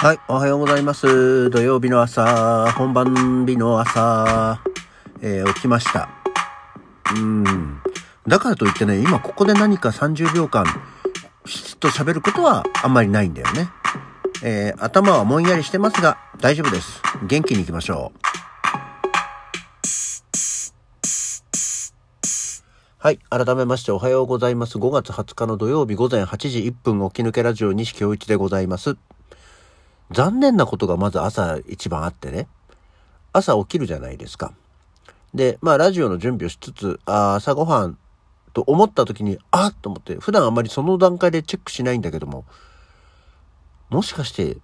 はい、おはようございます。土曜日の朝、本番日の朝、えー起きました。うん。だからといってね、今ここで何か30秒間、きちっと喋ることはあんまりないんだよね。えー頭はもんやりしてますが、大丈夫です。元気に行きましょう。はい。改めましておはようございます。5月20日の土曜日午前8時1分起き抜けラジオ西京一でございます。残念なことがまず朝一番あってね。朝起きるじゃないですか。で、まあラジオの準備をしつつ、あー朝ごはんと思った時に、あっと思って、普段あまりその段階でチェックしないんだけども、もしかして、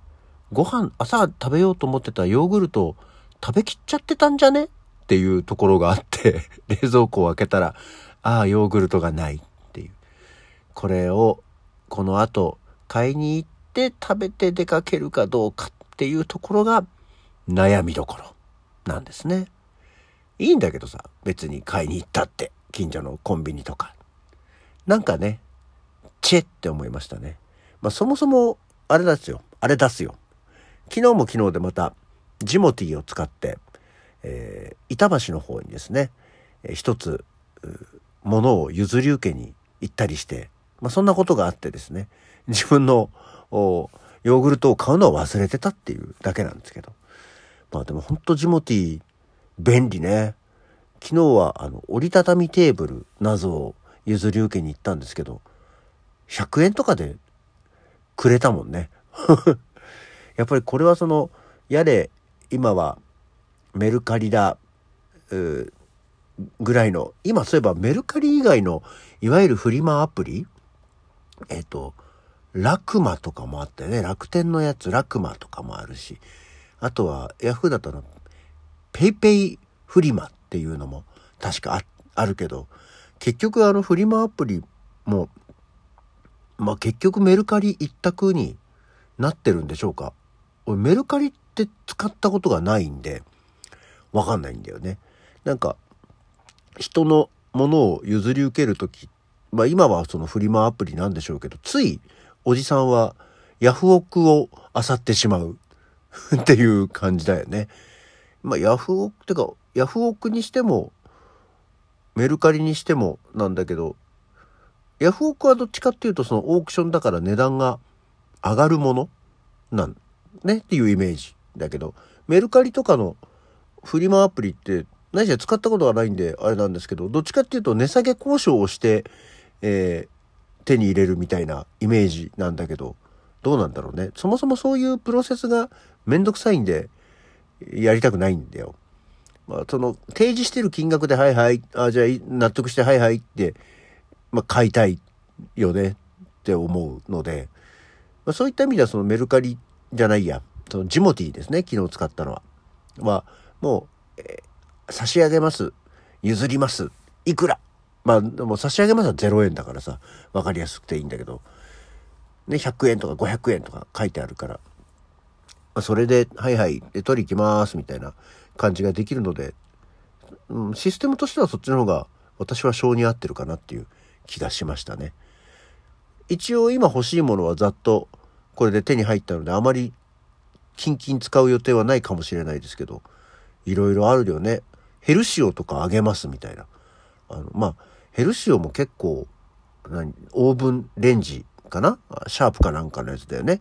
ご飯、朝食べようと思ってたヨーグルト食べきっちゃってたんじゃね？っていうところがあって、冷蔵庫を開けたら、ああ、ヨーグルトがないっていう。これを、この後、買いに行ってて食べて出かけるかどうかっていうところが悩みどころなんですね。いいんだけどさ、別に買いに行ったって、近所のコンビニとか。なんかね、チェって思いましたね。まあそもそも、あれですよ。あれ出すよ。昨日も昨日でまた、ジモティーを使って、えー板橋の方にですね、えー一つ、物を譲り受けに行ったりして、まあそんなことがあってですね、自分のヨーグルトを買うのを忘れてたっていうだけなんですけど。まあでもほんとジモティー便利ね。昨日はあの折りたたみテーブルなどを譲り受けに行ったんですけど、100円とかでくれたもんね。やっぱりこれはその、やれ、今はメルカリだ、ぐらいの、今そういえばメルカリ以外の、いわゆるフリマアプリえっ、と、ラクマとかもあってね、楽天のやつ、ラクマとかもあるし、あとは、ヤフーだとの、ペイペイフリマっていうのも確かあるけど、結局あのフリマアプリも、まあ結局メルカリ一択になってるんでしょうか。俺メルカリって使ったことがないんで、わかんないんだよね。なんか、人のものを譲り受けるとき、まあ今はそのフリマアプリなんでしょうけど、ついおじさんはヤフオクを漁ってしまう。っていう感じだよね。まあヤフオクってか、ヤフオクにしても、メルカリにしてもなんだけど、ヤフオクはどっちかっていうとそのオークションだから値段が上がるもの？なんね？っていうイメージだけど、メルカリとかのフリマアプリって何しろ使ったことがないんであれなんですけど、どっちかっていうと値下げ交渉をして、えー手に入れるみたいなイメージなんだけど、どうなんだろうね。そもそもそういうプロセスがめんどくさいんで、やりたくないんだよ。まあ、その、提示してる金額で、はいはい、あじゃあ、納得して、はいはいって、まあ、買いたいよねって思うので、まあ、そういった意味では、そのメルカリじゃないや、そのジモティですね、昨日使ったのは。は、もう、えー差し上げます。譲ります。いくらまあ、でも差し上げますは0円だからさ、わかりやすくていいんだけど、ね、100円とか500円とか書いてあるから、まあそれで、はいはい、で取り行きます、みたいな感じができるので、うん、システムとしてはそっちの方が私は性に合ってるかなっていう気がしましたね。一応今欲しいものはざっとこれで手に入ったのであまりキンキン使う予定はないかもしれないですけど、いろいろあるよね。ヘルシオとかあげますみたいな。あの、まあ、ヘルシオも結構、何、オーブンレンジかな？シャープかなんかのやつだよね。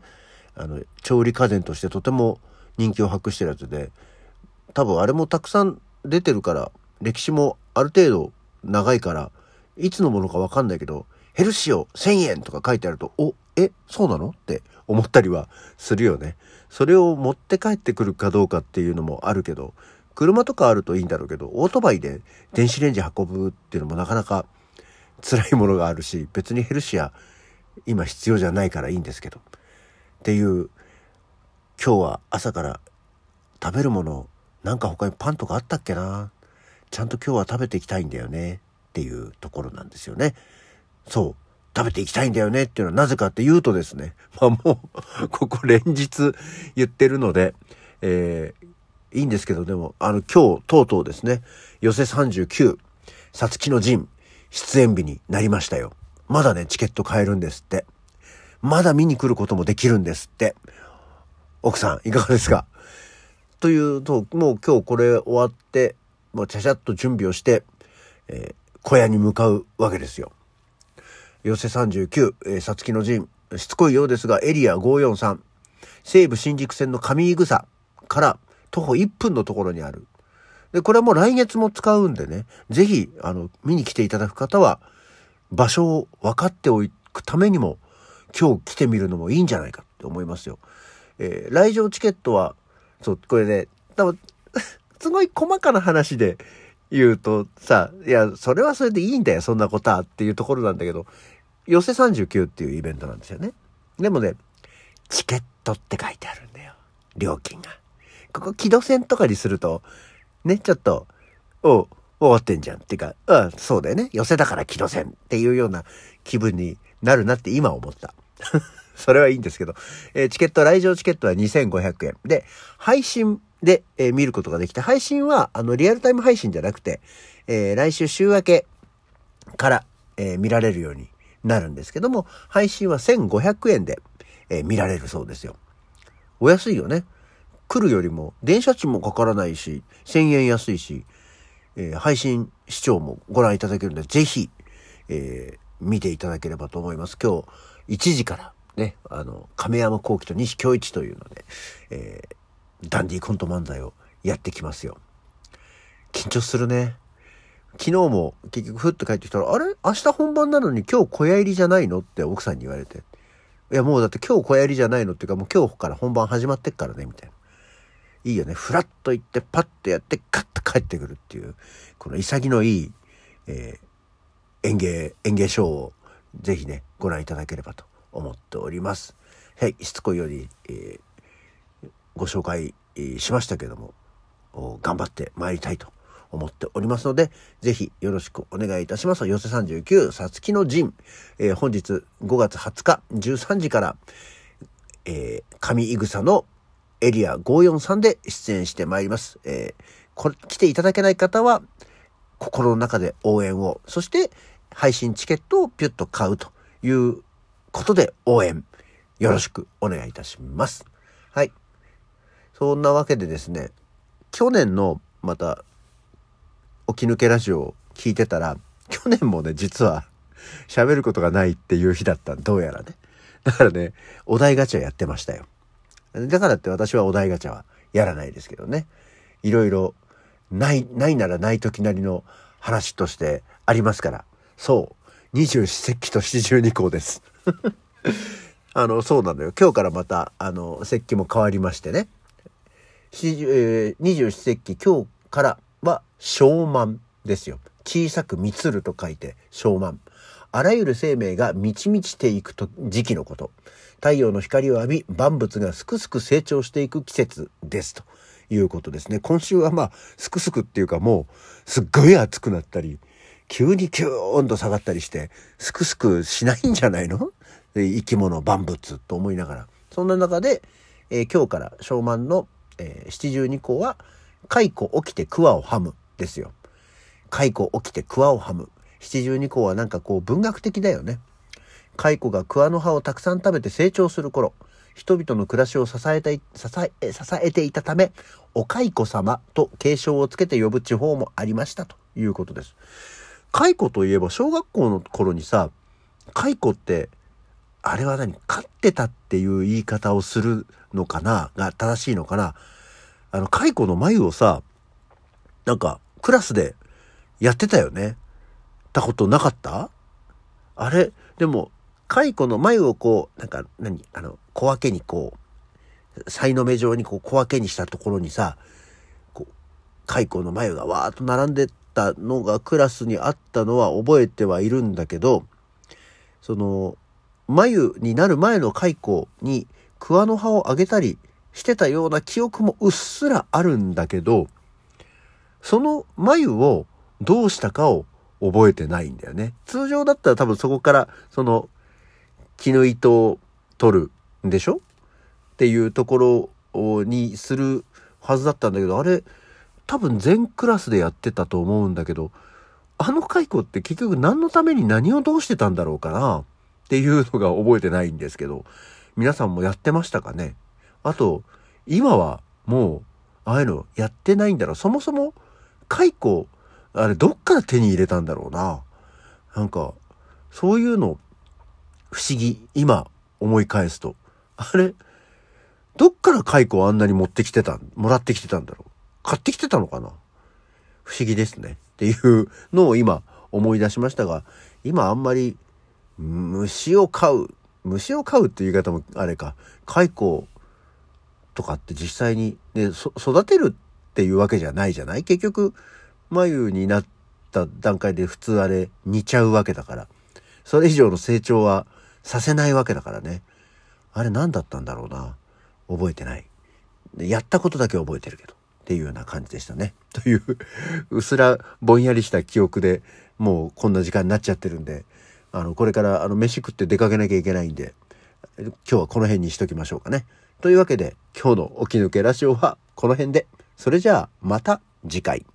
あの、調理家電としてとても人気を博してるやつで、多分あれもたくさん出てるから、歴史もある程度長いから、いつのものかわかんないけど、ヘルシオ1000円とか書いてあると、お、え、そうなの？って思ったりはするよね。それを持って帰ってくるかどうかっていうのもあるけど、車とかあるといいんだろうけど、オートバイで電子レンジ運ぶっていうのもなかなか辛いものがあるし、別にヘルシア今必要じゃないからいいんですけど。っていう、今日は朝から食べるもの、なんか他にパンとかあったっけな？ちゃんと今日は食べていきたいんだよねっていうところなんですよね。そう。食べていきたいんだよねっていうのはなぜかって言うとですね、まあもう、ここ連日言ってるので、えーいいんですけど、でも、あの、今日、とうとうですね、寄せ39、さつきの陣、出演日になりましたよ。まだね、チケット買えるんですって。まだ見に来ることもできるんですって。奥さん、いかがですか？というと、もう今日これ終わって、もうちゃちゃっと準備をして、えー、小屋に向かうわけですよ。寄せ39、えー、さつきの陣、しつこいようですが、エリア543、西武新宿線の上井草から徒歩1分のところにある。で、これはもう来月も使うんでね、ぜひ、あの、見に来ていただく方は、場所を分かっておくためにも、今日来てみるのもいいんじゃないかって思いますよ。えー、来場チケットは、そう、これね、多分、すごい細かな話で言うとさ、いや、それはそれでいいんだよ、そんなことはっていうところなんだけど、寄せ39っていうイベントなんですよね。でもね、チケットって書いてあるんだよ。料金が。ここ、木戸線とかにすると、ね、ちょっと、お終わってんじゃん。っていうか、うん、そうだよね。寄せだから木戸線っていうような気分になるなって今思った。それはいいんですけど、えー、チケット、来場チケットは2500円。で、配信で、えー、見ることができて、配信は、あの、リアルタイム配信じゃなくて、えー、来週週明けから、え見られるようになるんですけども、配信は1500円で、え見られるそうですよ。お安いよね。来るよりも、電車賃もかからないし、1000円安いし、え配信視聴もご覧いただけるので、ぜひ、え見ていただければと思います。今日、1時から、ね、あの、亀山幸喜と西京一というので、えー、ダンディコント漫才をやってきますよ。緊張するね。昨日も結局ふっと帰ってきたら、あれ？明日本番なのに今日小屋入りじゃないの？って奥さんに言われて。いやもうだって今日小屋入りじゃないの？っていうかもう今日から本番始まってっからね、みたいな。いいよね。ふらっと行ってパッとやってカッと帰ってくるっていう、この潔のいい、えー、演芸、演芸ショーをぜひね、ご覧いただければと思っております。はい、しつこいように、えー、ご紹介しましたけども、頑張って参りたいと思っておりますので、ぜひよろしくお願いいたします。寄せ39、さつきの陣、えー、本日5月20日13時から、えー、上井草のエリア543で出演してまいります。えー、これ、来ていただけない方は、心の中で応援を、そして配信チケットをピュッと買うということで応援よろしくお願いいたします。はい。そんなわけでですね、去年のまた起き抜けラジオを聞いてたら、去年もね、実は喋ることがないっていう日だったどうやらね。だからね、お題ガチャやってましたよ。だからって私はお題ガチャはやらないですけどね。いろいろ、ない、ないならない時なりの話としてありますから。そう。二十四節気と七十二項です。あの、そうなのよ。今日からまた、あの、節気も変わりましてね。二十四節気、今日からは、小満ですよ。小さく満つると書いて、小満。あらゆる生命が満ち満ちていくと時期のこと。太陽の光を浴び、万物がすくすく成長していく季節ですということですね。今週はまあ、すくすくっていうかもう、すっごい暑くなったり、急にキューンと下がったりして、すくすくしないんじゃないの？生き物、万物と思いながら。そんな中で、えー、今日から昭満の、えー、七十二項は、蚕起きて桑をはむですよ。蚕起きて桑をはむ。七十二項はなんかこう文学的だよね。蚕が桑の葉をたくさん食べて成長する頃、人々の暮らしを支えた、支え、支えていたため、お蚕様と継承をつけて呼ぶ地方もありましたということです。蚕といえば小学校の頃にさ、蚕って、あれは何飼ってたっていう言い方をするのかなが正しいのかなあの、蚕の眉をさ、なんか、クラスでやってたよね。たことなかった？あれ、でも、蚕の眉をこう、なんか、何？あの、小分けにこう、才の目状にこう小分けにしたところにさ、こう、蚕の眉がわーっと並んでたのがクラスにあったのは覚えてはいるんだけど、その、眉になる前の蚕に桑の葉をあげたりしてたような記憶もうっすらあるんだけど、その眉をどうしたかを覚えてないんだよね。通常だったら多分そこからその絹糸を取るんでしょ？っていうところにするはずだったんだけど、あれ、多分全クラスでやってたと思うんだけど、あの蚕って結局何のために何をどうしてたんだろうかな？っていうのが覚えてないんですけど、皆さんもやってましたかね？あと、今はもう、ああいうのやってないんだろう。そもそも、蚕、あれ、どっから手に入れたんだろうな。なんか、そういうの、不思議。今、思い返すと。あれ、どっから蚕をあんなに持ってきてた、もらってきてたんだろう。買ってきてたのかな不思議ですね。っていうのを今思い出しましたが、今あんまり虫を飼う、虫を飼うっていう言い方もあれか、蚕とかって実際に、ね、育てるっていうわけじゃないじゃない？結局、眉になった段階で普通あれ煮ちゃうわけだから。それ以上の成長はさせないわけだからね。あれ何だったんだろうな。覚えてない。やったことだけ覚えてるけど。っていうような感じでしたね。という、うすらぼんやりした記憶でもうこんな時間になっちゃってるんで、あの、これからあの、飯食って出かけなきゃいけないんで、今日はこの辺にしときましょうかね。というわけで、今日の起き抜けラジオはこの辺で。それじゃあ、また次回。